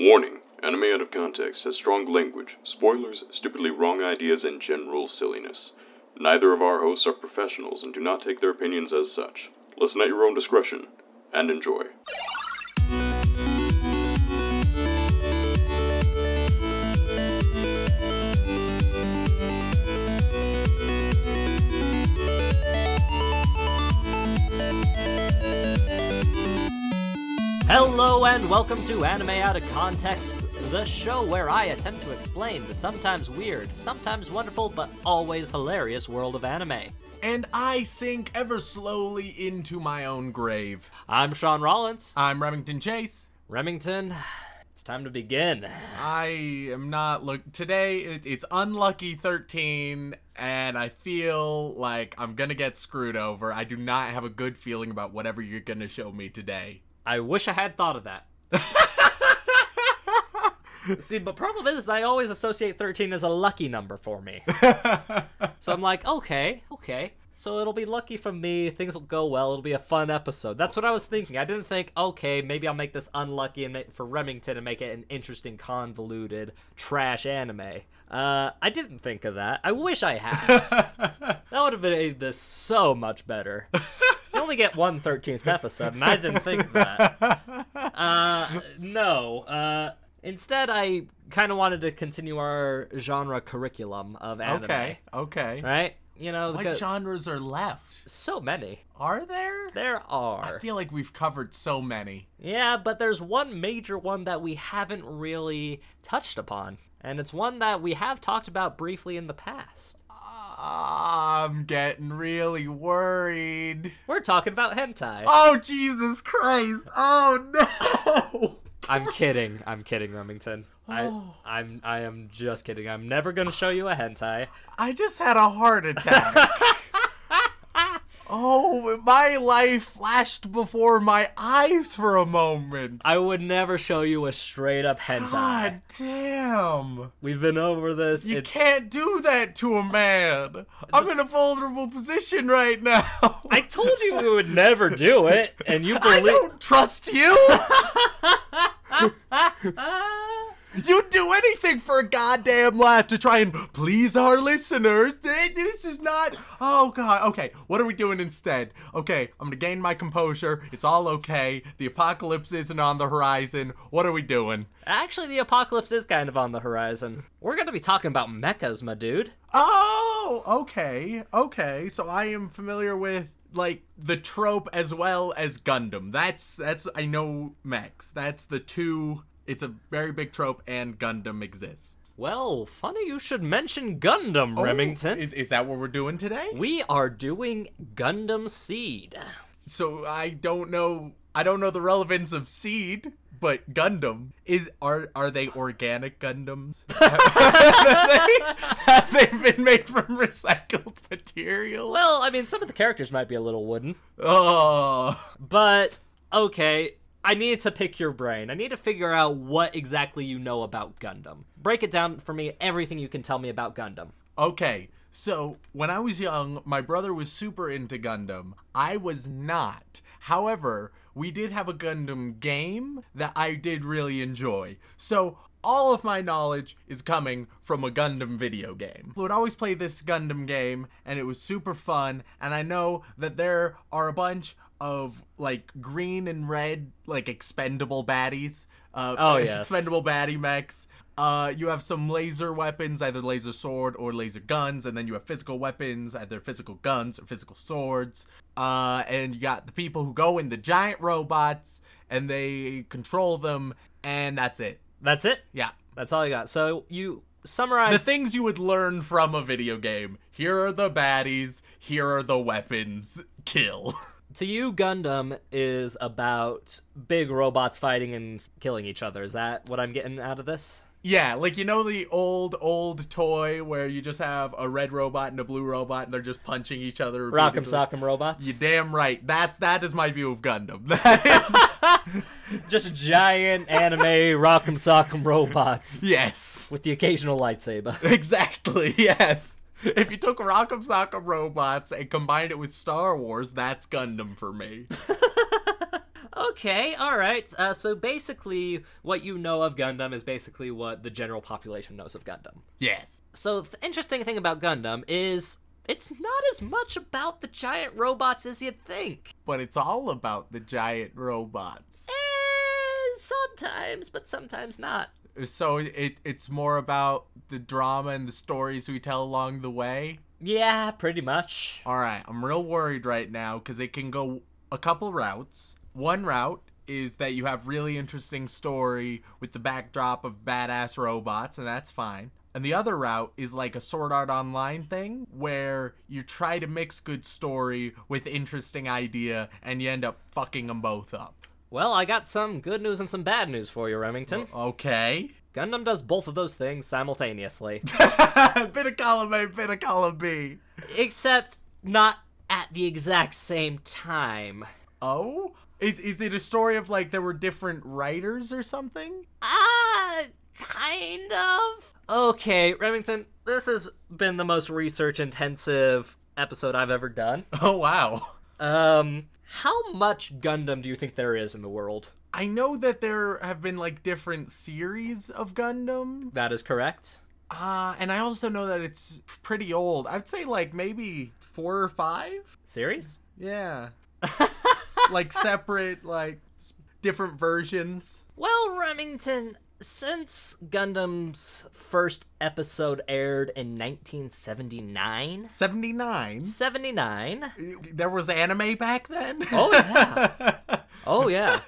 Warning Anime Out of Context has strong language, spoilers, stupidly wrong ideas, and general silliness. Neither of our hosts are professionals and do not take their opinions as such. Listen at your own discretion and enjoy. Hello and welcome to Anime Out of Context, the show where I attempt to explain the sometimes weird, sometimes wonderful, but always hilarious world of anime. And I sink ever slowly into my own grave. I'm Sean Rollins. I'm Remington Chase. Remington, it's time to begin. I am not look today. It, it's unlucky 13, and I feel like I'm gonna get screwed over. I do not have a good feeling about whatever you're gonna show me today. I wish I had thought of that. See, but problem is, I always associate 13 as a lucky number for me. so I'm like, okay, okay. So it'll be lucky for me. Things will go well. It'll be a fun episode. That's what I was thinking. I didn't think, okay, maybe I'll make this unlucky and make, for Remington and make it an interesting, convoluted, trash anime. Uh, I didn't think of that. I wish I had. that would have made this so much better. Only get one 13th episode, and I didn't think of that. Uh, no. Uh, instead, I kind of wanted to continue our genre curriculum of anime. Okay, okay. Right? You know, What genres are left? so many. Are there? There are. I feel like we've covered so many. Yeah, but there's one major one that we haven't really touched upon. And it's one that we have talked about briefly in the past. I'm getting really worried. We're talking about hentai. Oh Jesus Christ! Oh no! I'm kidding. I'm kidding, Remington. I, Oh. I'm I am just kidding. I'm never gonna show you a hentai. I just had a heart attack. oh, my life flashed before my eyes for a moment. I would never show you a straight up hentai. God damn. We've been over this. You it's, can't do that to a man. I'm in a vulnerable position right now. I told you we would never do it, and you believe. I don't trust you. You'd do anything for a goddamn laugh to try and please our listeners. This is not. Oh god. Okay, what are we doing instead? Okay, I'm gonna gain my composure. It's all okay. The apocalypse isn't on the horizon. What are we doing? Actually, the apocalypse is kind of on the horizon. We're gonna be talking about mechas, my dude. Oh, okay, okay. So I am familiar with like the trope as well as Gundam. That's that's I know mechs. That's the two. It's a very big trope, and Gundam exists. Well, funny you should mention Gundam, oh, Remington. Oh, is is that what we're doing today? we are doing Gundam Seed. So I don't know. I don't know the relevance of Seed, but Gundam is are are they organic Gundams? They've they been made from recycled material? Well, I mean, some of the characters might be a little wooden, Oh. but okay. I need to pick your brain. I need to figure out what exactly you know about Gundam. Break it down for me, everything you can tell me about Gundam. Okay, so when I was young, my brother was super into Gundam. I was not. However, we did have a Gundam game that I did really enjoy. So all of my knowledge is coming from a Gundam video game. I would always play this Gundam game, and it was super fun. And I know that there are a bunch of like green and red, like expendable baddies. Uh, Oh, yes. expendable baddie mechs. Uh, you have some laser weapons, either laser sword or laser guns, and then you have physical weapons, either physical guns or physical swords. Uh, and you got the people who go in the giant robots and they control them, and that's it. That's it? Yeah. That's all I got. So you summarize The things you would learn from a video game. Here are the baddies, here are the weapons. Kill. To you gundam is about big robots fighting and killing each other is that what i'm getting out of this Yeah, like you know the old old toy where you just have a red robot and a blue robot and they're just punching each other. Rock'em sock'em robots You damn right. That that is my view of Gundam. That is just giant anime rock'em sock'em robots yes, with the occasional lightsaber exactly. Yes. If you took Rock'em Sock'em robots and combined it with Star Wars, that's Gundam for me. Okay, all right. Uh, so basically, what you know of Gundam is basically what the general population knows of Gundam. Yes. So the interesting thing about Gundam is it's not as much about the giant robots as you'd think. But it's all about the giant robots. Eh, sometimes, but sometimes not. So it it's more about the drama and the stories we tell along the way. Yeah, pretty much. All right, I'm real worried right now because it can go a couple routes. One route is that you have really interesting story with the backdrop of badass robots, and that's fine. And the other route is like a Sword Art Online thing where you try to mix good story with interesting idea, and you end up fucking them both up. Well, I got some good news and some bad news for you, Remington. Okay. Gundam does both of those things simultaneously, bit of column A, bit of column B. except not at the exact same time. Oh? Is is it a story of like there were different writers or something? Ah, kind of. Okay, Remington, this has been the most research intensive episode I've ever done. Oh wow. Um, how much Gundam do you think there is in the world? I know that there have been like different series of Gundam. That is correct. Uh, and I also know that it's pretty old. I'd say like maybe four or five. Series? Yeah. like separate, like different versions. Well, Remington, since Gundam's first episode aired in 1979, 79. 79. There was anime back then? Oh yeah. oh yeah.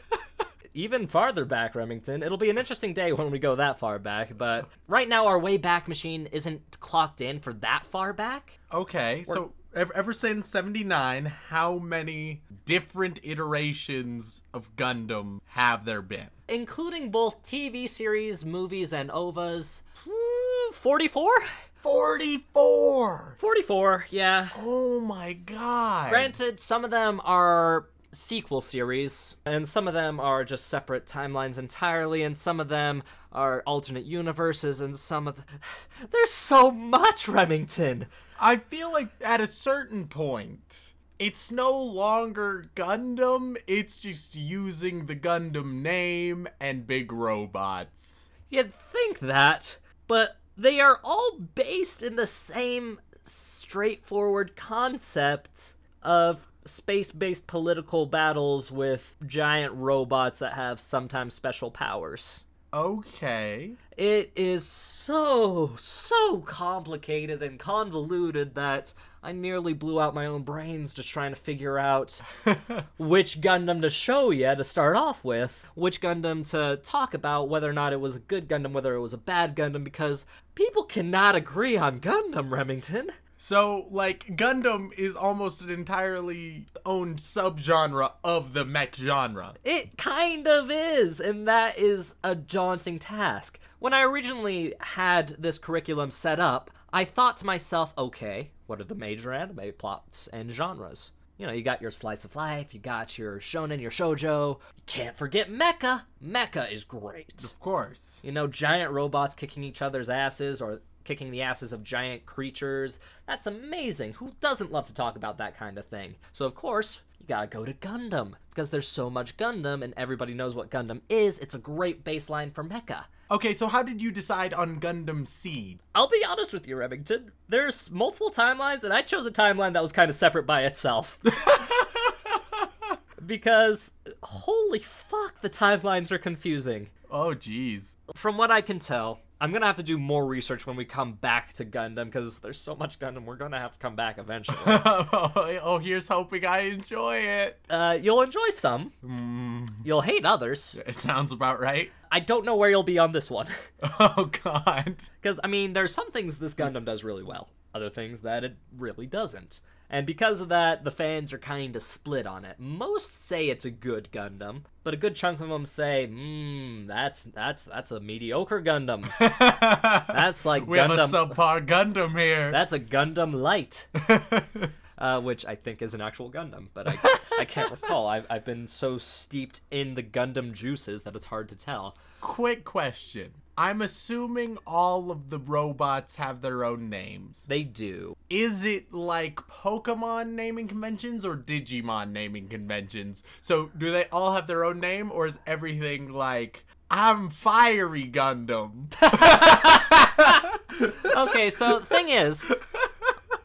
Even farther back, Remington. It'll be an interesting day when we go that far back, but right now our way back machine isn't clocked in for that far back. Okay, so ever, ever since 79, how many different iterations of Gundam have there been? Including both TV series, movies, and OVAs. Hmm, 44? 44! 44, yeah. Oh my god. Granted, some of them are sequel series, and some of them are just separate timelines entirely, and some of them are alternate universes, and some of the... There's so much, Remington! I feel like at a certain point, it's no longer Gundam, it's just using the Gundam name and big robots. You'd think that, but they are all based in the same straightforward concept of space based political battles with giant robots that have sometimes special powers. Okay. It is so, so complicated and convoluted that I nearly blew out my own brains just trying to figure out which Gundam to show you to start off with, which Gundam to talk about, whether or not it was a good Gundam, whether it was a bad Gundam, because people cannot agree on Gundam, Remington. So, like, Gundam is almost an entirely own subgenre of the mech genre. It kind of is, and that is a daunting task. When I originally had this curriculum set up, I thought to myself, okay, what are the major anime plots and genres? You know, you got your slice of life, you got your shonen, your shojo. You can't forget mecha. Mecha is great. Of course. You know, giant robots kicking each other's asses or kicking the asses of giant creatures. That's amazing. Who doesn't love to talk about that kind of thing? So, of course, you gotta go to Gundam because there's so much Gundam and everybody knows what Gundam is. It's a great baseline for mecha. Okay, so how did you decide on Gundam Seed? I'll be honest with you, Remington. There's multiple timelines, and I chose a timeline that was kind of separate by itself. because, holy fuck, the timelines are confusing. Oh, jeez. From what I can tell, I'm gonna have to do more research when we come back to Gundam because there's so much Gundam. We're gonna have to come back eventually. oh, here's hoping I enjoy it. uh, you'll enjoy some. You'll hate others. It sounds about right. I don't know where you'll be on this one. Oh, God. Because, I mean, there's some things this Gundam does really well, other things that it really doesn't. And because of that, the fans are kind of split on it. Most say it's a good Gundam, but a good chunk of them say, "Hmm, that's that's that's a mediocre Gundam. That's like We have a Gundam. subpar Gundam here. that's a Gundam Light." uh, which I think is an actual Gundam, but I, I can't recall. I've, I've been so steeped in the Gundam juices that it's hard to tell. Quick question. I'm assuming all of the robots have their own names. They do. Is it like Pokemon naming conventions or Digimon naming conventions? So do they all have their own name or is everything like I'm Fiery Gundam? Okay, so the thing is,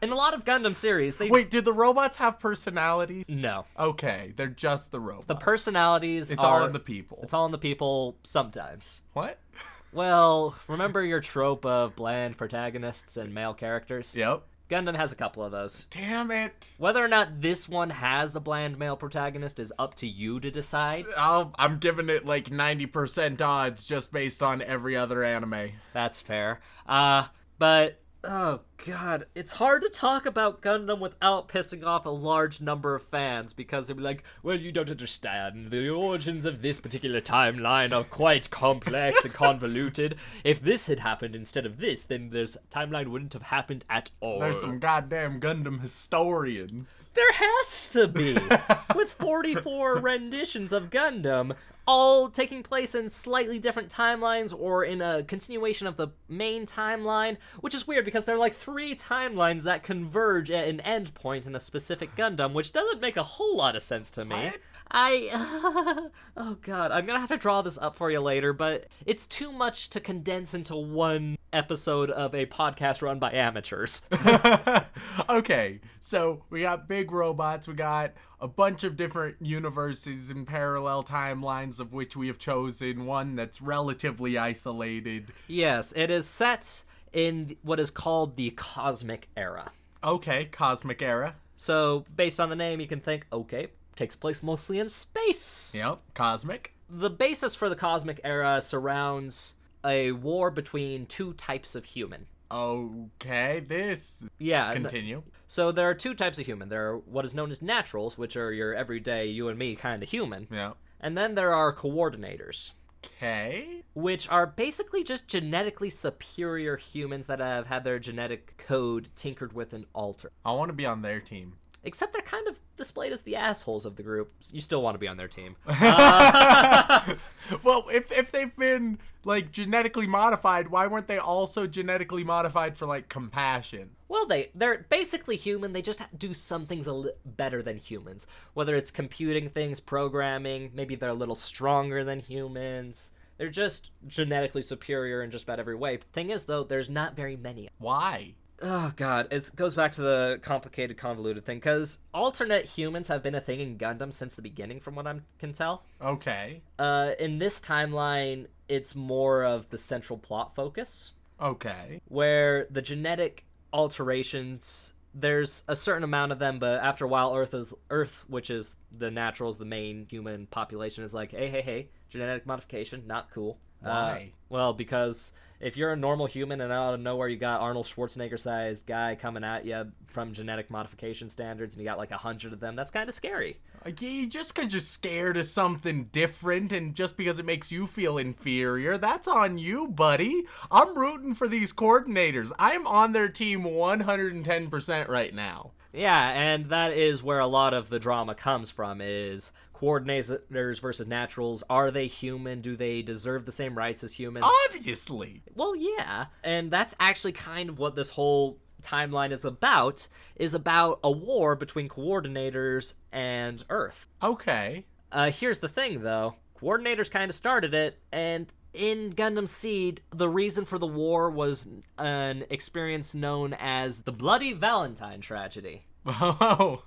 in a lot of Gundam series, they Wait, do the robots have personalities? no. Okay, they're just the robots. The personalities it's are all in the people. it's all in the people sometimes. what? Well, remember your trope of bland protagonists and male characters? Yep. Gundam has a couple of those. Damn it. Whether or not this one has a bland male protagonist is up to you to decide. I'll, I'm giving it like 90% odds just based on every other anime. That's fair. Uh, but oh god, it's hard to talk about Gundam without pissing off a large number of fans because they'll be like, "Well, you don't understand. The origins of this particular timeline are quite complex and convoluted. If this had happened instead of this, then this timeline wouldn't have happened at all." There's some goddamn Gundam historians. There has to be. With 44 renditions of Gundam, all taking place in slightly different timelines or in a continuation of the main timeline, which is weird because they're like three timelines that converge at an end point in a specific Gundam, which doesn't make a whole lot of sense to me. What? I. oh god, I'm gonna have to draw this up for you later, but it's too much to condense into one episode of a podcast run by amateurs. okay, so we got big robots, we got a bunch of different universes and parallel timelines, of which we have chosen one that's relatively isolated. Yes, it is set in what is called the Cosmic Era. Okay, Cosmic Era. So, based on the name, you can think, okay, takes place mostly in space. Yep, Cosmic. The basis for the Cosmic Era surrounds a war between two types of human. Okay, this. Yeah. Continue. So there are two types of human. There are what is known as naturals, which are your everyday you and me kind of human. Yeah. And then there are coordinators, Okay. which are basically just genetically superior humans that have had their genetic code tinkered with and altered. I want to be on their team. Except they're kind of displayed as the assholes of the group. You still want to be on their team. Uh, well, if if they've been like genetically modified, why weren't they also genetically modified for like compassion? Well, they they're basically human. They just do some things a li- better than humans. Whether it's computing things, programming, maybe they're a little stronger than humans. They're just genetically superior in just about every way. Thing is, though, there's not very many. Why? Oh god, it goes back to the complicated, convoluted thing. Because alternate humans have been a thing in Gundam since the beginning, from what I can tell. Okay. Uh, in this timeline, it's more of the central plot focus. Okay. where the genetic alterations there's a certain amount of them but after a while earth is earth which is the naturals the main human population is like hey hey hey genetic modification not cool Uh, Why? well because if you're a normal human and out of nowhere you got arnold schwarzenegger sized guy coming at you from genetic modification standards and you got like a hundred of them that's kind of scary just because you're scared of something different and just because it makes you feel inferior, that's on you, buddy. I'm rooting for these coordinators. I'm on their team 110% right now. Yeah, and that is where a lot of the drama comes from is coordinators versus naturals. Are they human? Do they deserve the same rights as humans? Obviously. Well, yeah. And that's actually kind of what this whole timeline is about is about a war between coordinators and Earth. Okay. Uh here's the thing though. Coordinators kind of started it and in Gundam Seed, the reason for the war was an experience known as the Bloody Valentine tragedy. Oh,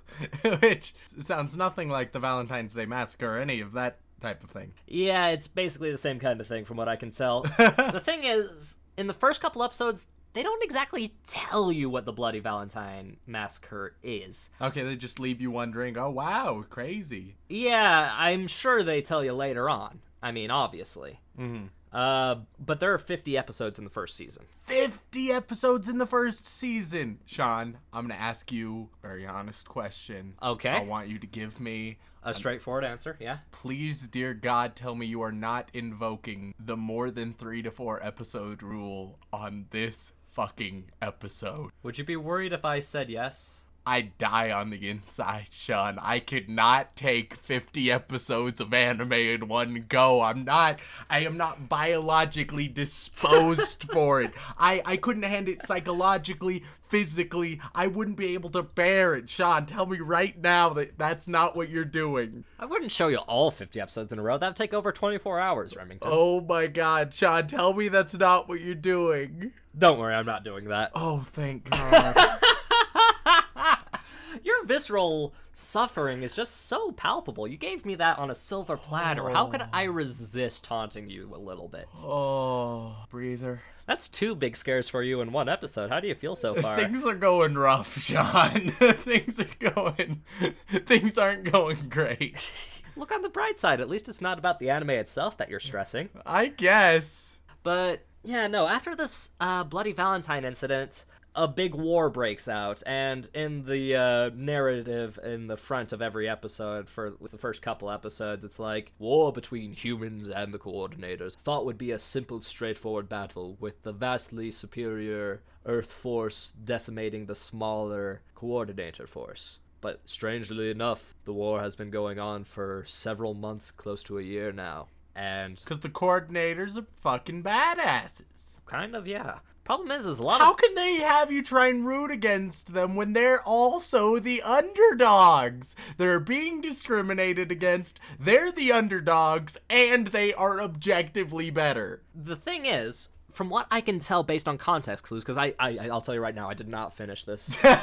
which sounds nothing like the Valentine's Day Massacre or any of that type of thing. Yeah, it's basically the same kind of thing from what I can tell. the thing is, in the first couple episodes, they don't exactly tell you what the Bloody Valentine massacre is. Okay, they just leave you wondering, oh wow, crazy. Yeah, I'm sure they tell you later on. I mean, obviously. Mm-hmm. Uh, but there are 50 episodes in the first season. 50 episodes in the first season. Sean, I'm going to ask you a very honest question. Okay. I want you to give me, A straightforward answer, yeah. please, dear God, tell me you are not invoking the more than three to four episode rule on this fucking episode. Would you be worried if I said yes? I'd die on the inside, Sean. I could not take 50 episodes of anime in one go. I'm not I am not biologically disposed for it. I I couldn't handle it psychologically, physically. I wouldn't be able to bear it. Sean, tell me right now that that's not what you're doing. I wouldn't show you all 50 episodes in a row. That'd take over 24 hours, Remington. Oh my god, Sean, tell me that's not what you're doing. Don't worry, I'm not doing that. Oh, thank God. Visceral suffering is just so palpable. You gave me that on a silver platter. How could I resist taunting you a little bit? oh, breather. That's two big scares for you in one episode. How do you feel so far? Things are going rough, Sean. things are going. Things aren't going great. Look on the bright side. At least it's not about the anime itself that you're stressing. I guess. But yeah, no, after this uh, Bloody Valentine incident, a big war breaks out, and in the uh, narrative in the front of every episode for the first couple episodes, it's like war between humans and the coordinators. Thought would be a simple, straightforward battle with the vastly superior Earth force decimating the smaller coordinator force. But strangely enough, the war has been going on for several months, close to a year now. And Because the coordinators are fucking badasses. kind of, yeah. Problem is, is a lot How of can they have you try and root against them when they're also the underdogs? They're being discriminated against, they're the underdogs, and they are objectively better. the thing is, from what I can tell based on context clues, because I, I I'll tell you right now, I did not finish this series.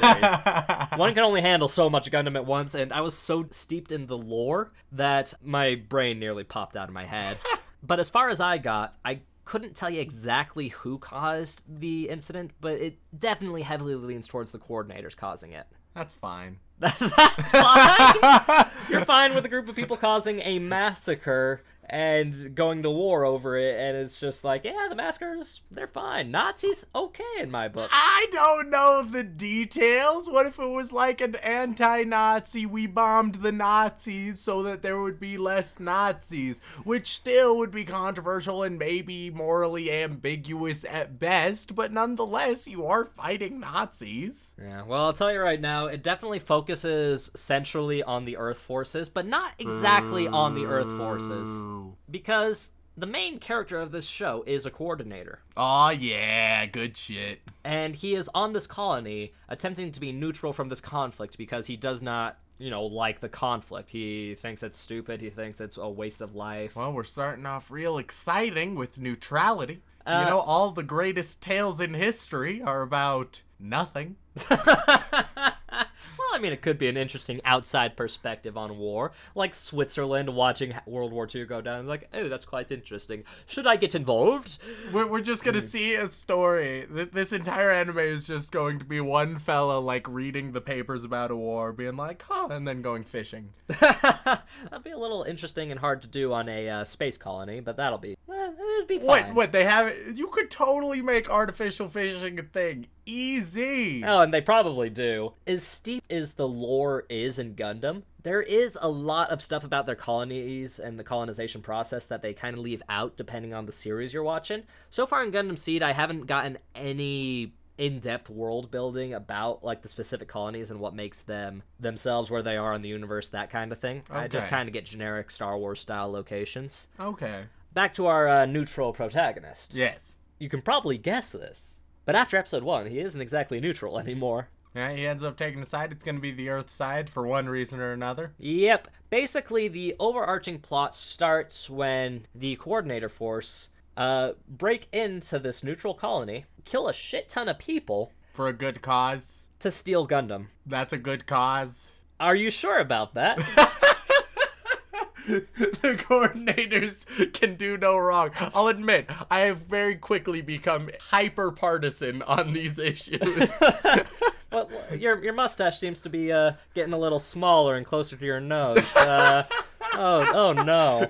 One can only handle so much Gundam at once, and I was so steeped in the lore that my brain nearly popped out of my head. but as far as I got, I couldn't tell you exactly who caused the incident, but it definitely heavily leans towards the coordinators causing it. That's fine. That's fine. You're fine with a group of people causing a massacre and going to war over it, and it's just like, yeah, the maskers they're fine. Nazis, okay in my book. I don't know the details. What if it was like an anti Nazi? We bombed the Nazis so that there would be less Nazis, which still would be controversial and maybe morally ambiguous at best, but nonetheless, you are fighting Nazis. Yeah, well, I'll tell you right now, it definitely focuses centrally on the Earth forces, but not exactly on the Earth forces. Because the main character of this show is a coordinator. Oh, yeah, good shit. and he is on this colony attempting to be neutral from this conflict because he does not you know like the conflict he thinks it's stupid he thinks it's a waste of life Well, we're starting off real exciting with neutrality. Uh, you know, all the greatest tales in history are about nothing. i mean it could be an interesting outside perspective on war like switzerland watching world war ii go down like oh that's quite interesting should i get involved We're, we're just gonna see a story. This entire anime is just going to be one fella like reading the papers about a war, being like, huh, and then going fishing. that'd be a little interesting and hard to do on a uh, space colony but that'll be eh, it'd be fine What? What? They have it? You could totally make artificial fishing a thing. Easy. Oh, and they probably do. As steep as the lore is in Gundam, there is a lot of stuff about their colonies and the colonization process that they kind of leave out depending on the series you're watching. So far in Gundam Seed, I haven't gotten any in-depth world building about like the specific colonies and what makes them themselves where they are in the universe that kind of thing i just kind of get generic star wars style locations Okay. Back to our uh, neutral protagonist Yes. you can probably guess this but after episode one he isn't exactly neutral anymore Yeah, he ends up taking a side. It's gonna be the Earth side for one reason or another. Yep. Basically, the overarching plot starts when the coordinator force uh, break into this neutral colony, kill a shit ton of people For a good cause. to steal Gundam. That's a good cause. Are you sure about that? the coordinators can do no wrong. I'll admit, I have very quickly become hyper partisan on these issues. well, your your mustache seems to be uh, getting a little smaller and closer to your nose. Uh, oh, oh no.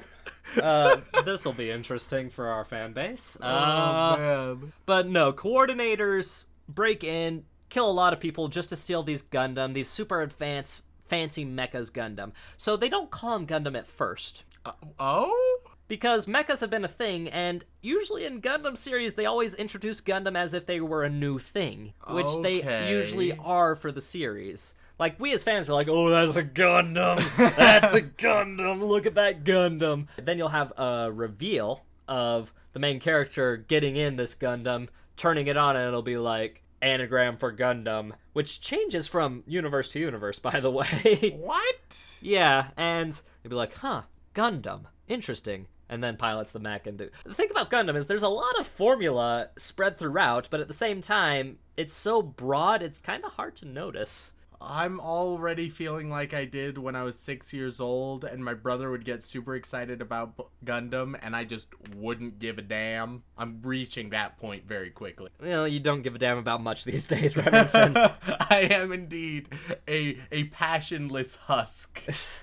Uh, this will be interesting for our fan base. Uh, oh, man. But no, coordinators break in, kill a lot of people just to steal these Gundam, these super advanced, fancy mechas Gundam. So they don't call them Gundam at first. Uh, oh? because mechas have been a thing, and usually in Gundam series, they always introduce Gundam as if they were a new thing, which they usually are for the series. Like, we as fans are like, oh, that's a Gundam! That's a Gundam! Look at that Gundam! Then you'll have a reveal of the main character getting in this Gundam, turning it on, and it'll be like, anagram for Gundam, which changes from universe to universe, by the way. What? Yeah, and they'd be like, huh, Gundam, interesting. And then pilots the mech and do. The thing about Gundam is there's a lot of formula spread throughout, but at the same time, it's so broad, it's kind of hard to notice. I'm already feeling like I did when I was six years old, and my brother would get super excited about Gundam, and I just wouldn't give a damn. I'm reaching that point very quickly. You know, you don't give a damn about much these days, Robinson. I am indeed a a passionless husk.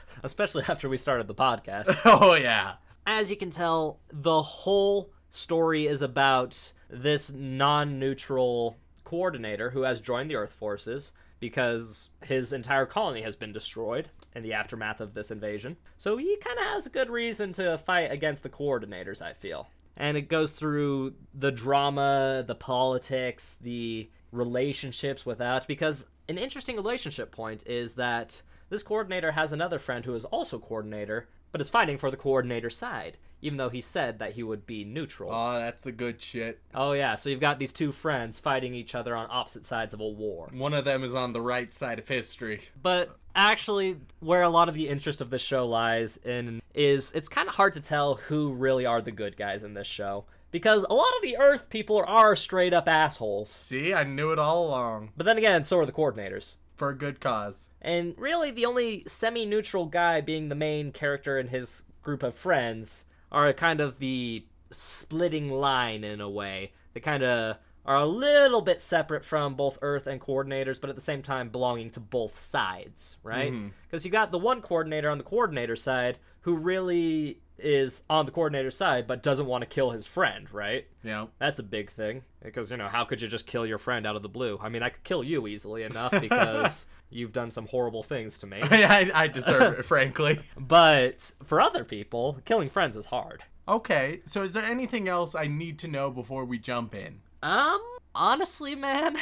Especially after we started the podcast. oh yeah. as you can tell, the whole story is about this non neutral coordinator who has joined the Earth forces because his entire colony has been destroyed in the aftermath of this invasion. So he kind of has a good reason to fight against the coordinators, I feel. And it goes through the drama, the politics, the relationships without, because an interesting relationship point is that this coordinator has another friend who is also coordinator, but is fighting for the coordinator side, even though he said that he would be neutral. Oh, that's the good shit. oh yeah, so you've got these two friends fighting each other on opposite sides of a war. One of them is on the right side of history. But actually, where a lot of the interest of this show lies in is it's kind of hard to tell who really are the good guys in this show. Because a lot of the Earth people are straight up assholes. See, I knew it all along. But then again, so are the coordinators. For a good cause. And really, the only semi neutral guy being the main character and his group of friends are kind of the splitting line in a way. They kind of are a little bit separate from both Earth and coordinators, but at the same time belonging to both sides, right? Mm-hmm. Because you got the one coordinator on the coordinator side who really is on the coordinator side but doesn't want to kill his friend, right? Yeah. That's a big thing because you know how could you just kill your friend out of the blue? I mean, I could kill you easily enough because you've done some horrible things to me. I, I deserve it, frankly. But for other people, killing friends is hard. Okay, so is there anything else I need to know before we jump in? Um, honestly, man,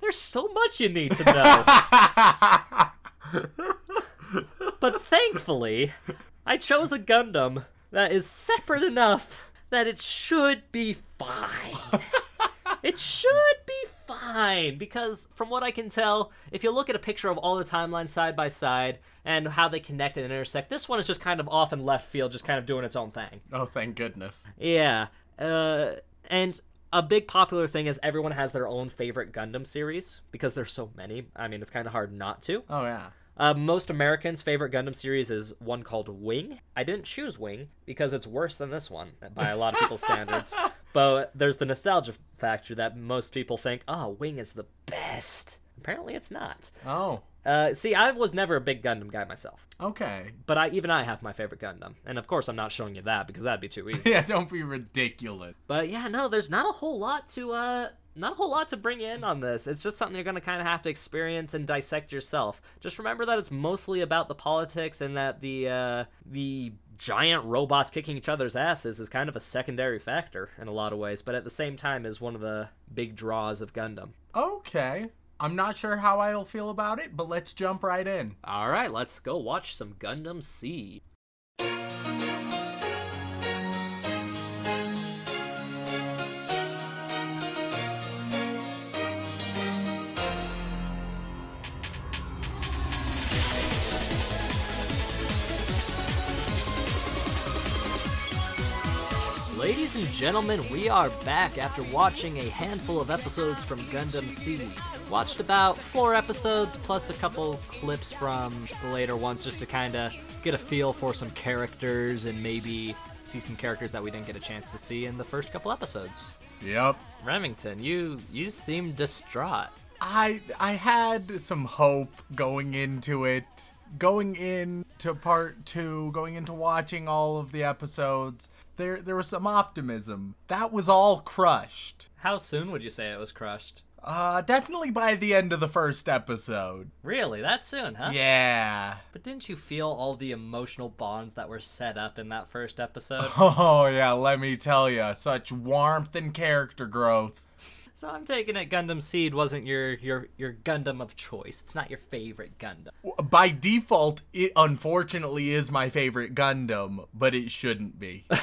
there's so much you need to know. but thankfully, I chose a Gundam that is separate enough that it should be fine. it should be fine because from what I can tell, if you look at a picture of all the timelines side by side and how they connect and intersect, this one is just kind of off in left field, just kind of doing its own thing. Oh, thank goodness. Yeah. Uh, and a big popular thing is everyone has their own favorite Gundam series because there's so many. I mean, it's kind of hard not to. Oh, yeah. Uh, most Americans' favorite Gundam series is one called Wing. I didn't choose Wing because it's worse than this one by a lot of people's standards. But there's the nostalgia factor that most people think, oh, Wing is the best. Apparently, it's not. Oh, Uh, see, I was never a big Gundam guy myself, okay. but I even I have my favorite Gundam, and of course I'm not showing you that because that'd be too easy. Yeah, don't be ridiculous. But yeah, no, there's not a whole lot to uh not a whole lot to bring in on this. It's just something you're gonna kinda have to experience and dissect yourself. Just remember that it's mostly about the politics and that the uh the giant robots kicking each other's asses is kind of a secondary factor in a lot of ways, but at the same time is one of the big draws of Gundam. Okay. I'm not sure how I'll feel about it, but let's jump right in. Alright, let's go watch some Gundam Seed. Gentlemen, we are back after watching a handful of episodes from Gundam Seed. Watched about four episodes plus a couple clips from the later ones just to kind of get a feel for some characters and maybe see some characters that we didn't get a chance to see in the first couple episodes. Yep. Remington, you you seem distraught. I I had some hope going into it. Going into part 2, going into watching all of the episodes, there there was some optimism. That was all crushed. How soon would you say it was crushed? Uh, definitely by the end of the first episode. Really, that soon, huh? Yeah. But didn't you feel all the emotional bonds that were set up in that first episode? Oh, yeah, let me tell you, such warmth and character growth. So I'm taking it Gundam Seed wasn't your your your Gundam of choice. It's not your favorite Gundam. By default, it unfortunately is my favorite Gundam, but it shouldn't be.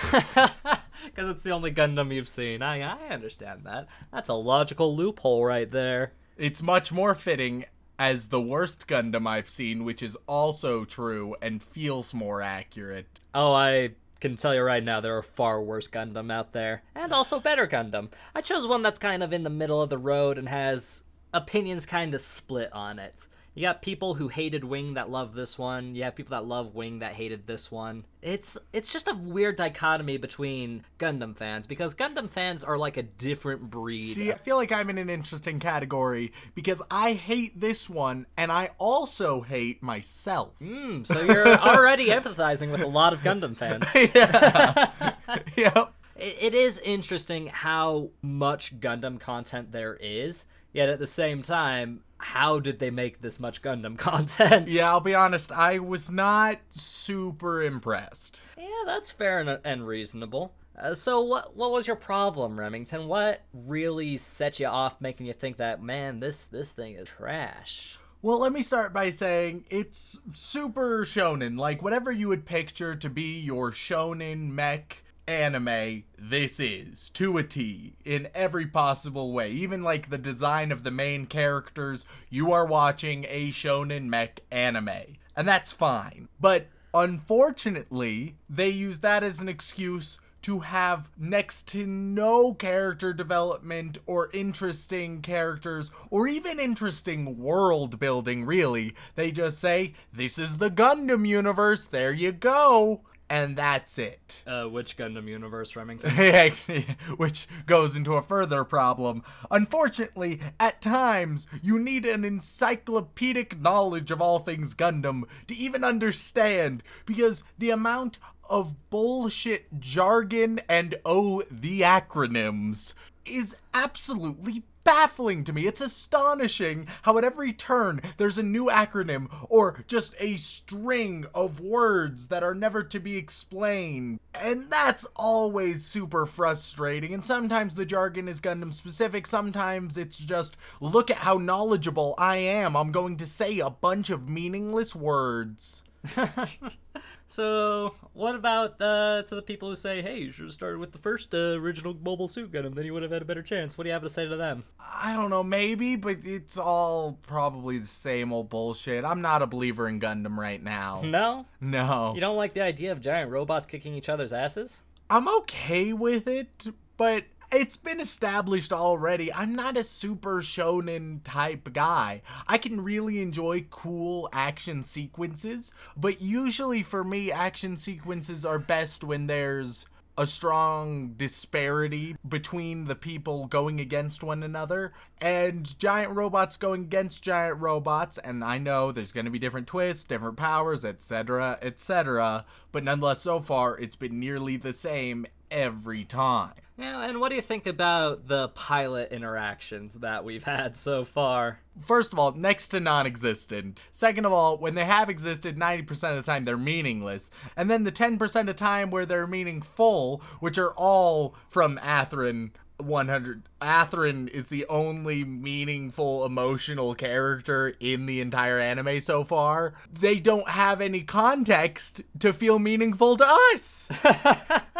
Because it's the only Gundam you've seen. I I understand that. That's a logical loophole right there. it's much more fitting as the worst Gundam I've seen, which is also true and feels more accurate. Oh, I can tell you right now, there are far worse Gundam out there, and also better Gundam. I chose one that's kind of in the middle of the road and has opinions kind of split on it. You got people who hated Wing that love this one. You have people that love Wing that hated this one. It's it's just a weird dichotomy between Gundam fans because Gundam fans are like a different breed. See, I feel like I'm in an interesting category because I hate this one and I also hate myself. Hmm, so you're already empathizing with a lot of Gundam fans. yeah. yep. it is interesting how much Gundam content there is, yet at the same time, how did they make this much Gundam content? Yeah, I'll be honest, I was not super impressed. Yeah, that's fair and, and reasonable. Uh, so what what was your problem, Remington? What really set you off, making you think that man, this this thing is trash? Well, let me start by saying it's super shonen. Like, whatever you would picture to be your shonen mech anime, this is to a T in every possible way. Even like the design of the main characters, you are watching a shonen mech anime. And that's fine. But unfortunately, they use that as an excuse to have next to no character development or interesting characters or even interesting world building, really. They just say, This is the Gundam universe, there you go. And that's it. Uh, which Gundam universe, Remington? Which goes into a further problem. Unfortunately, at times, you need an encyclopedic knowledge of all things Gundam to even understand, because the amount of bullshit jargon and oh, the acronyms is absolutely baffling to me. It's astonishing how at every turn there's a new acronym or just a string of words that are never to be explained. And that's always super frustrating. And sometimes the jargon is Gundam specific, sometimes it's just look at how knowledgeable I am. I'm going to say a bunch of meaningless words. So, what about uh, to the people who say, "Hey, you should have started with the first uh, original Mobile Suit Gundam, then you would have had a better chance"? What do you have to say to them? I don't know, maybe, but it's all probably the same old bullshit. I'm not a believer in Gundam right now. No, No. you don't like the idea of giant robots kicking each other's asses. I'm okay with it, but it's been established already. I'm not a super shonen type guy. I can really enjoy cool action sequences, but usually for me, action sequences are best when there's a strong disparity between the people going against one another and giant robots going against giant robots and I know there's going to be different twists, different powers, etc., etc., but nonetheless so far it's been nearly the same every time. Yeah, and what do you think about the pilot interactions that we've had so far? First of all, next to non existent. Second of all, when they have existed, 90% of the time they're meaningless. And then the 10% of time where they're meaningful, which are all from Athrun 100. Athrun is the only meaningful emotional character in the entire anime so far. They don't have any context to feel meaningful to us.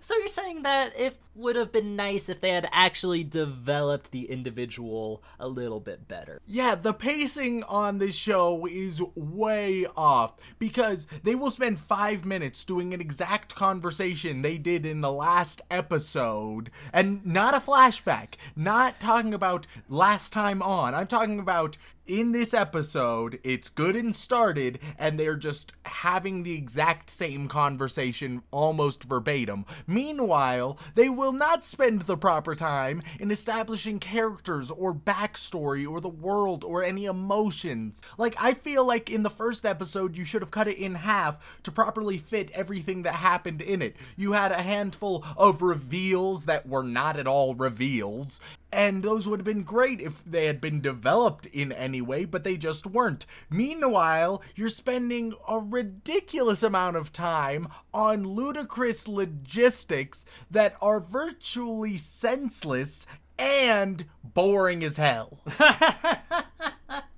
So you're saying that it would have been nice if they had actually developed the individual a little bit better. Yeah, the pacing on this show is way off because they will spend five minutes doing an exact conversation they did in the last episode and not a flashback, not talking about last time on. I'm talking about in this episode, it's good and started, and they're just having the exact same conversation almost verbatim. Meanwhile, they will not spend the proper time in establishing characters or backstory or the world or any emotions. Like, I feel like in the first episode, you should have cut it in half to properly fit everything that happened in it. You had a handful of reveals that were not at all reveals And those would have been great if they had been developed in any way, but they just weren't. Meanwhile, you're spending a ridiculous amount of time on ludicrous logistics that are virtually senseless and boring as hell.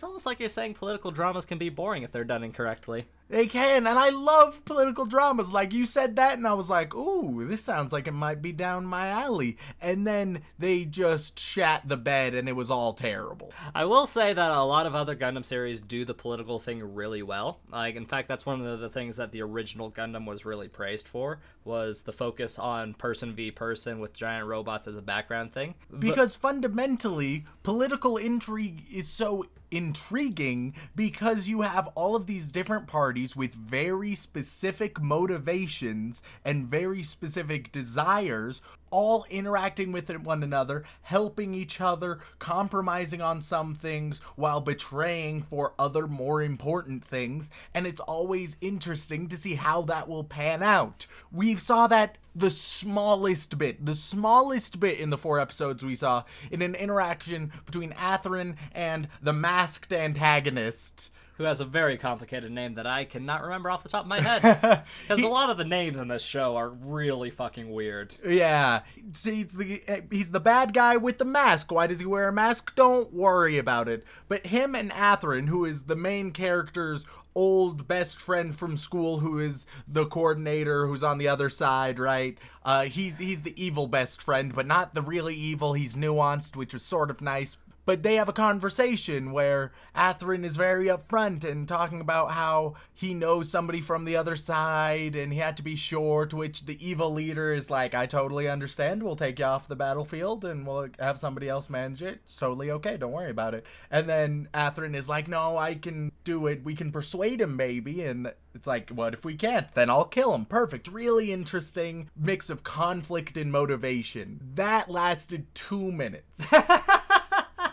It's almost like you're saying political dramas can be boring if they're done incorrectly. They can, and I love political dramas. Like you said that, and I was like, "Ooh, this sounds like it might be down my alley." And then they just shat the bed, and it was all terrible. I will say that a lot of other Gundam series do the political thing really well. Like, in fact, that's one of the things that the original Gundam was really praised for was the focus on person v person with giant robots as a background thing. But- Because fundamentally, political intrigue is so intriguing because you have all of these different parties with very specific motivations and very specific desires all interacting with one another, helping each other, compromising on some things while betraying for other more important things, and it's always interesting to see how that will pan out. We've saw that the smallest bit, the smallest bit in the four episodes we saw in an interaction between Athrun and the masked antagonist. Who has a very complicated name that I cannot remember off the top of my head. Because a lot of the names in this show are really fucking weird. Yeah, see, he's the he's the bad guy with the mask. Why does he wear a mask? Don't worry about it. But him and Athrun, who is the main character's old best friend from school, who is the coordinator, who's on the other side, right? Uh, he's he's the evil best friend, but not the really evil. He's nuanced, which was sort of nice. But they have a conversation where Athrun is very upfront and talking about how he knows somebody from the other side and he had to be sure, to which the evil leader is like, I totally understand. We'll take you off the battlefield and we'll have somebody else manage it. It's totally okay. Don't worry about it. And then Athrun is like, No, I can do it. We can persuade him, maybe. And it's like, what if we can't? Then I'll kill him. Perfect. Really interesting mix of conflict and motivation. That lasted two minutes.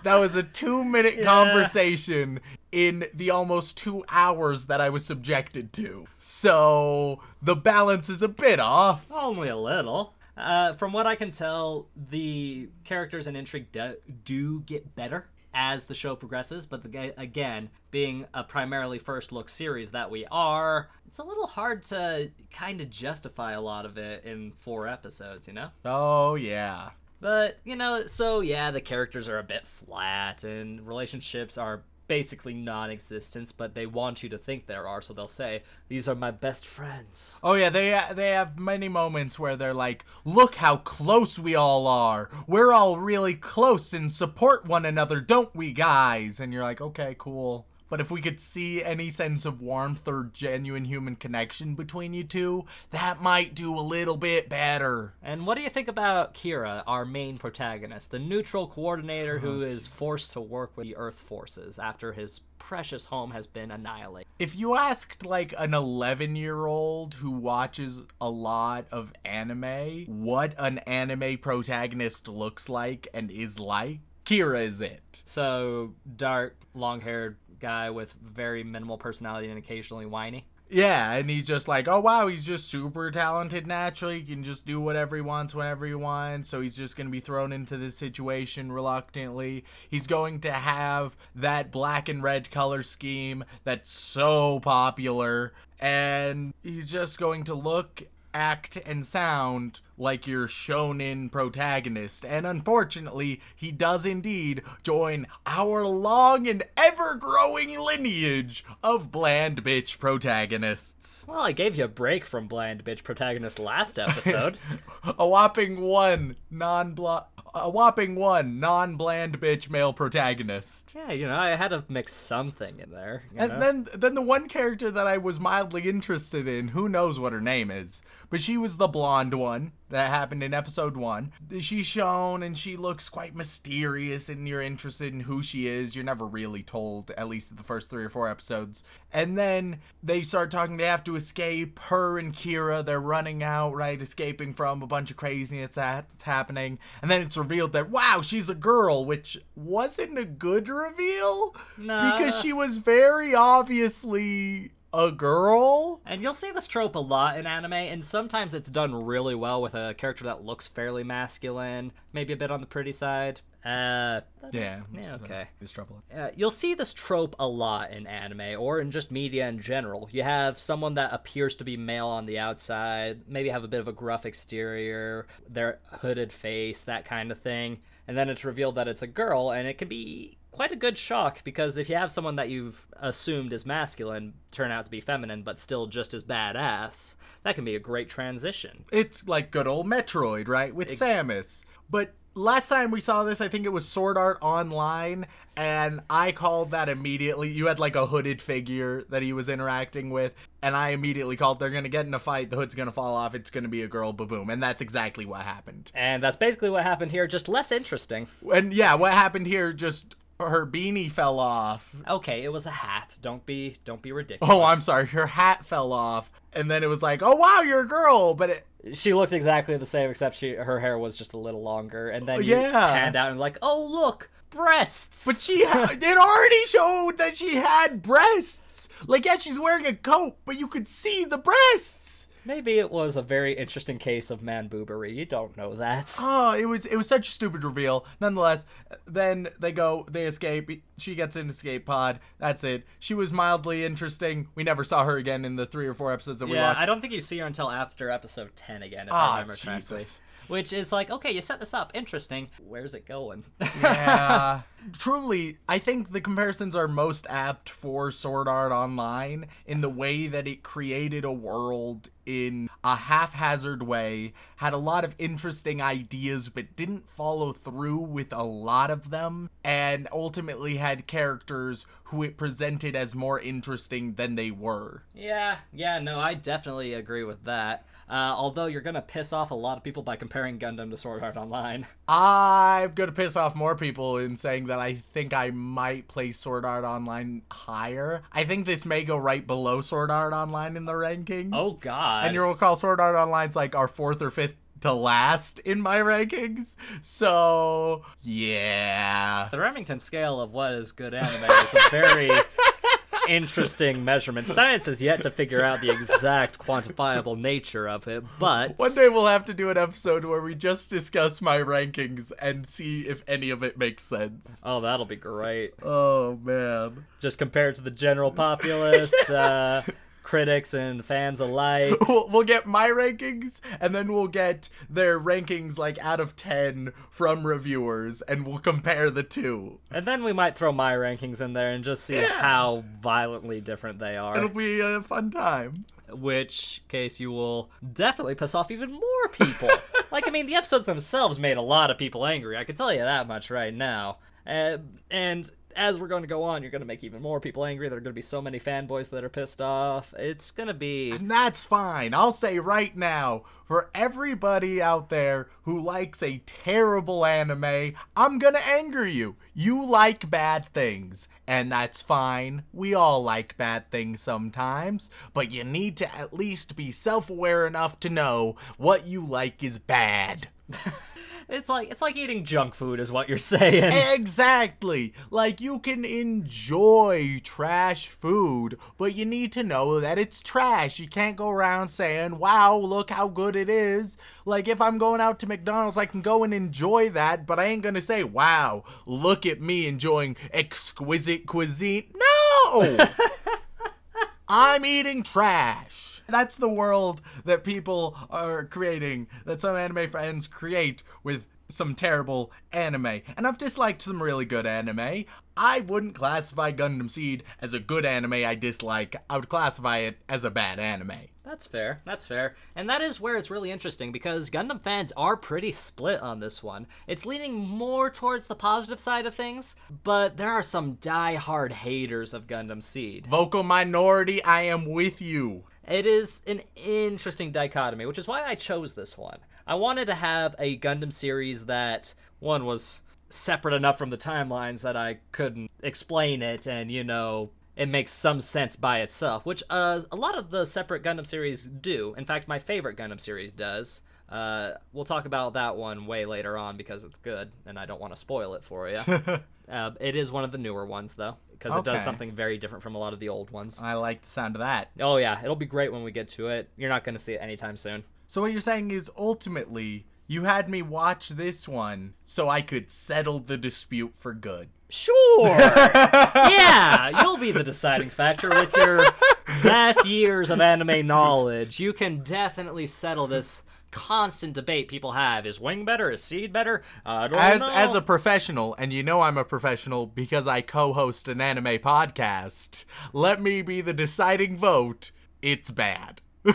That was a two minute conversation in the almost two hours that I was subjected to. So the balance is a bit off. Only a little. Uh, from what I can tell, the characters and intrigue do, do get better as the show progresses, but the, again, being a primarily first look series that we are, it's a little hard to kind of justify a lot of it in four episodes, you know? Oh, yeah. But, you know, so yeah, the characters are a bit flat and relationships are basically non existent, but they want you to think there are, so they'll say, These are my best friends. Oh yeah, they they have many moments where they're like, "Look how close we all are. We're all really close and support one another, don't we, guys?" And you're like, "Okay, cool." But if we could see any sense of warmth or genuine human connection between you two, that might do a little bit better. And what do you think about Kira, our main protagonist, the neutral coordinator who oh, is forced to work with the Earth forces after his precious home has been annihilated? If you asked like an 11 year old who watches a lot of anime what an anime protagonist looks like and is like, Kira is it. So, dark, long haired guy with very minimal personality and occasionally whiny. Yeah, and he's just like, oh wow, he's just super talented naturally. He can just do whatever he wants whenever he wants. So he's just going to be thrown into this situation reluctantly. He's going to have that black and red color scheme that's so popular. And he's just going to look, act, and sound like your shonen protagonist. And unfortunately, he does indeed join our long and ever growing lineage of bland bitch protagonists. Well, I gave you a break from bland bitch protagonist last episode. A whopping one non a whopping one non-bland bitch male protagonist. yeah, you know, I had to mix something in there. You And know? then then the one character that I was mildly interested in, who knows what her name is, but she was the blonde one that happened in episode 1. She's shown and she looks quite mysterious and you're interested in who she is. You're never really told at least the first 3 or 4 episodes. And then they start talking they have to escape her and Kira, they're running out, right, escaping from a bunch of craziness that's happening. And then it's revealed that wow, she's a girl, which wasn't a good reveal Nah. because she was very obviously a girl. And you'll see this trope a lot in anime, and sometimes it's done really well with a character that looks fairly masculine, maybe a bit on the pretty side. Uh, Yeah. Yeah, okay. It's trouble. uh, you'll see this trope a lot in anime or in just media in general. You have someone that appears to be male on the outside, maybe have a bit of a gruff exterior, their hooded face, that kind of thing, and then it's revealed that it's a girl, and it can be quite a good shock because if you have someone that you've assumed is masculine turn out to be feminine but still just as badass, that can be a great transition. It's like good old Metroid, right? With Samus. But last time we saw this, I think it was Sword Art Online, and I called that immediately. You had like a hooded figure that he was interacting with, and I immediately called they're gonna get in a fight, the hood's gonna fall off, it's gonna be a girl, boom. And that's exactly what happened. And that's basically what happened here, just less interesting. And yeah, what happened here just her beanie fell off. Okay, it was a hat. Don't be don't be ridiculous. Oh, I'm sorry, her hat fell off. And then it was like, oh wow, you're a girl, but it, She looked exactly the same, except she her hair was just a little longer. And then you yeah. panned out and like, oh look, breasts. But she ha- it already showed that she had breasts. Like, yeah, she's wearing a coat, but you could see the breasts. Maybe it was a very interesting case of man boobery. You don't know that. Oh, it was it was such a stupid reveal. Nonetheless, then they go, they escape. She gets an escape pod. That's it. She was mildly interesting. We never saw her again in the three or four episodes that we yeah, watched. I don't think you see her until after episode ten again, if Ah, I remember correctly. Which is like, okay, you set this up, interesting. Where's it going? yeah. Truly, I think the comparisons are most apt for Sword Art Online in the way that it created a world in a haphazard way, had a lot of interesting ideas, but didn't follow through with a lot of them, and ultimately had characters who it presented as more interesting than they were. yeah, yeah, no, I definitely agree with that. Uh, although you're gonna piss off a lot of people by comparing Gundam to Sword Art Online. I'm gonna piss off more people in saying that I think I might play Sword Art Online higher. I think this may go right below Sword Art Online in the rankings. Oh God. and you'll recall Sword Art Online's like our fourth or fifth to last in my rankings. So yeah. The Remington scale of what is good anime is a very interesting measurement. Science has yet to figure out the exact quantifiable nature of it, but One day we'll have to do an episode where we just discuss my rankings and see if any of it makes sense. oh, that'll be great. Oh man. Just compared to the general populace, uh, critics and fans alike. we'll, we'll get my rankings and then we'll get their rankings like out of 10 from reviewers and we'll compare the two And then we might throw my rankings in there and just see Yeah. how violently different they are. it'll be a fun time Which case you will definitely piss off even more people. like, I mean, the episodes themselves made a lot of people angry. I can tell you that much right now. Uh, and as we're going to go on, you're going to make even more people angry. There are going to be so many fanboys that are pissed off. It's going to be. and that's fine i'll say right now for everybody out there who likes a terrible anime i'm gonna anger you you like bad things and that's fine we all like bad things sometimes but you need to at least be self-aware enough to know what you like is bad It's like it's like eating junk food, is what you're saying. Exactly. Like you can enjoy trash food, but you need to know that it's trash. You can't go around saying, "Wow, look how good it is." Like if I'm going out to McDonald's, I can go and enjoy that, but I ain't going to say, "Wow, look at me enjoying exquisite cuisine." No. I'm eating trash. That's the world that people are creating, that some anime fans create with some terrible anime. And I've disliked some really good anime. I wouldn't classify Gundam Seed as a good anime I dislike. I would classify it as a bad anime. That's fair. That's fair. And that is where it's really interesting because Gundam fans are pretty split on this one. It's leaning more towards the positive side of things, but there are some die-hard haters of Gundam Seed. Vocal minority, I am with you. It is an interesting dichotomy, which is why I chose this one. I wanted to have a Gundam series that one was separate enough from the timelines that I couldn't explain it and you know it makes some sense by itself, which uh, a lot of the separate Gundam series do. In fact, my favorite Gundam series does. Uh, we'll talk about that one way later on because it's good, and I don't want to spoil it for you. uh, it is one of the newer ones though, because it does something very different from a lot of the old ones. I like the sound of that. Oh yeah, it'll be great when we get to it. You're not going to see it anytime soon. So what you're saying is ultimately you had me watch this one so I could settle the dispute for good. Sure. yeah, you'll be the deciding factor with your vast years of anime knowledge. You can definitely settle this constant debate people have: is Wing better? Is Seed better? Uh, As know. as a professional, and you know I'm a professional because I co-host an anime podcast. Let me be the deciding vote. It's bad.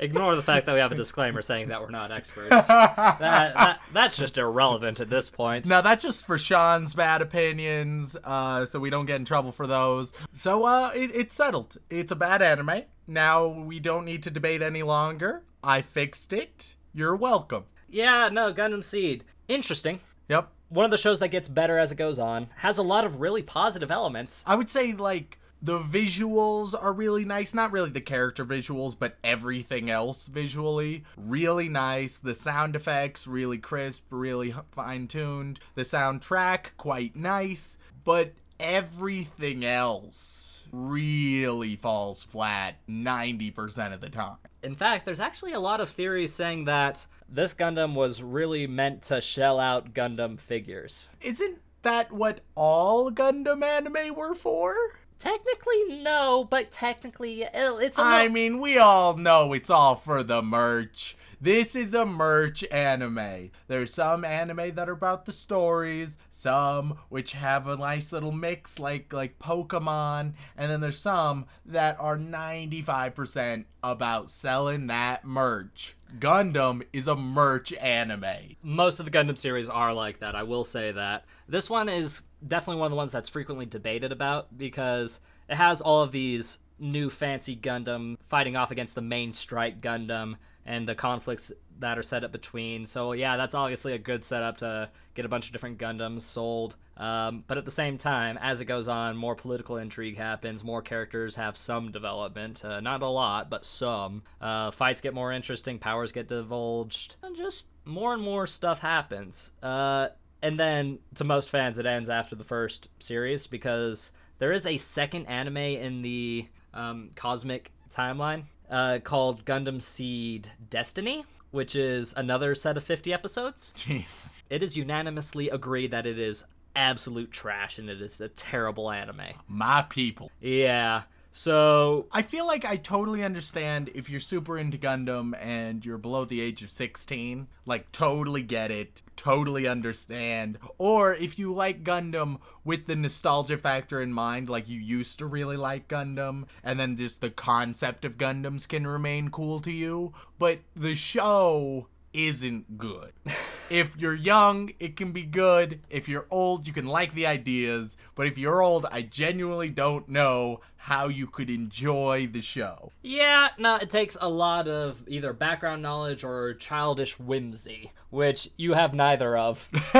Ignore the fact that we have a disclaimer saying that we're not experts. that, that that's just irrelevant at this point. Now that's just for Sean's bad opinions, uh, so we don't get in trouble for those. So uh, it, it's settled. It's a bad anime. Now we don't need to debate any longer. I fixed it. You're welcome. Yeah, no, Gundam Seed. Interesting. Yep. One of the shows that gets better as it goes on. Has a lot of really positive elements. I would say like the visuals are really nice. Not really the character visuals, but everything else visually really nice. The sound effects really crisp, really fine tuned. The soundtrack quite nice, but everything else really falls flat 90% of the time. In fact, there's actually a lot of theories saying that this Gundam was really meant to shell out Gundam figures. Isn't that what all Gundam anime were for? Technically, no, but technically, it- it's a I mean, we all know it's all for the merch. This is a merch anime. There's some anime that are about the stories, some which have a nice little mix like like Pokemon, and then there's some that are 95% about selling that merch. Gundam is a merch anime. most of the Gundam series are like that. I will say that. This one is definitely one of the ones that's frequently debated about because it has all of these new fancy Gundam fighting off against the main Strike Gundam and the conflicts that are set up between. So yeah, that's obviously a good setup to get a bunch of different Gundams sold. Um, but at the same time, as it goes on, more political intrigue happens. More characters have some development, uh, not a lot, but some. Uh, fights get more interesting, powers get divulged, and just more and more stuff happens. Uh, and then, to most fans, it ends after the first series because there is a second anime in the um, cosmic timeline uh, called Gundam Seed Destiny, which is another set of 50 episodes. Jesus. It is unanimously agreed that it is absolute trash and it is a terrible anime. My people. Yeah. So, I feel like I totally understand if you're super into Gundam and you're below the age of 16. Like, totally get it. Totally understand. Or if you like Gundam with the nostalgia factor in mind, like you used to really like Gundam, and then just the concept of Gundams can remain cool to you. But the show isn't good. if you're young, it can be good. If you're old, you can like the ideas. But if you're old, I genuinely don't know how you could enjoy the show. yeah, no, it takes a lot of either background knowledge or childish whimsy, which you have neither of.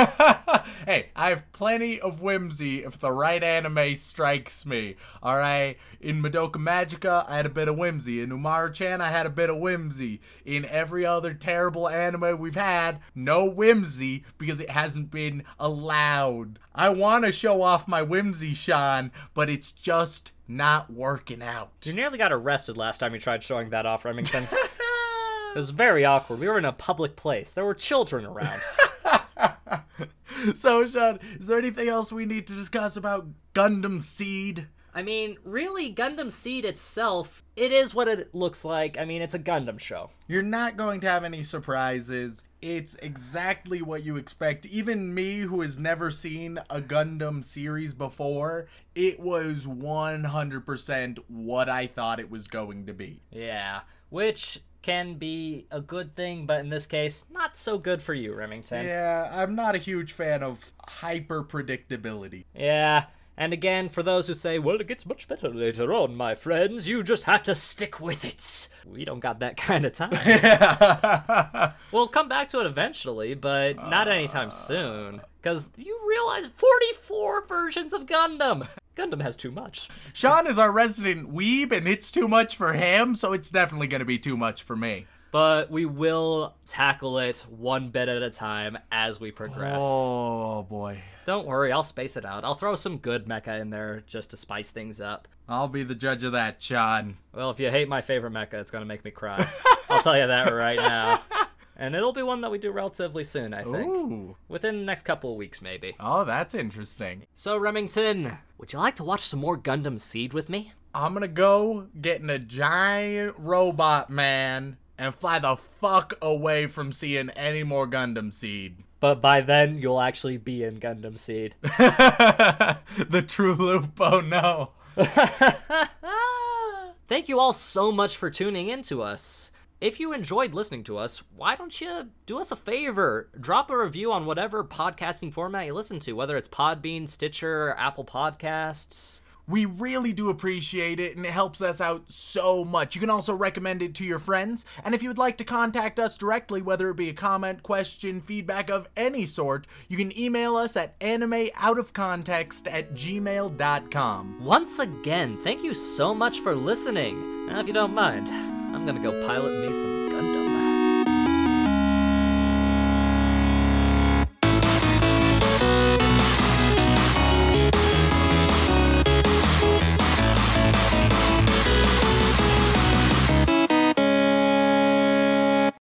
hey, I have plenty of whimsy if the right anime strikes me. Alright? In Madoka Magica, I had a bit of whimsy. In Umaru Chan, I had a bit of whimsy. In every other terrible anime we've had, no whimsy because it hasn't been allowed. I want to show off my whimsy, Sean, but it's just not working out. You nearly got arrested last time you tried showing that off, Remington. it was very awkward. We were in a public place. There were children around. so, Sean, is there anything else we need to discuss about Gundam Seed? I mean, really, Gundam Seed itself, it is what it looks like. I mean, it's a Gundam show. You're not going to have any surprises. It's exactly what you expect. Even me, who has never seen a Gundam series before, it was 100% what I thought it was going to be. Yeah, which can be a good thing, but in this case, not so good for you, Remington. Yeah, I'm not a huge fan of hyper predictability. Yeah, and again, for those who say, well, it gets much better later on, my friends, you just have to stick with it. We don't got that kind of time. we'll come back to it eventually, but not anytime ah. soon. Because you realize 44 versions of Gundam! Gundam has too much. Sean is our resident weeb, and it's too much for him, so it's definitely going to be too much for me. But we will tackle it one bit at a time as we progress. Oh boy. Don't worry, I'll space it out. I'll throw some good mecha in there just to spice things up. I'll be the judge of that, Sean. Well, if you hate my favorite mecha, it's gonna make me cry. I'll tell you that right now. And it'll be one that we do relatively soon, I think. Ooh. Within the next couple of weeks, maybe. Oh, that's interesting. So, Remington, would you like to watch some more Gundam Seed with me? I'm gonna go get in a giant robot man and fly the fuck away from seeing any more Gundam Seed. But by then, you'll actually be in Gundam Seed. the true loop, oh no. Thank you all so much for tuning in to us. If you enjoyed listening to us, why don't you do us a favor? Drop a review on whatever podcasting format you listen to, whether it's Podbean, Stitcher, Apple Podcasts. We really do appreciate it and it helps us out so much. You can also recommend it to your friends. And if you would like to contact us directly, whether it be a comment, question, feedback of any sort, you can email us at animeoutofcontext at gmail.com. Once again, thank you so much for listening. Now, if you don't mind, I'm gonna go pilot me some Gundam.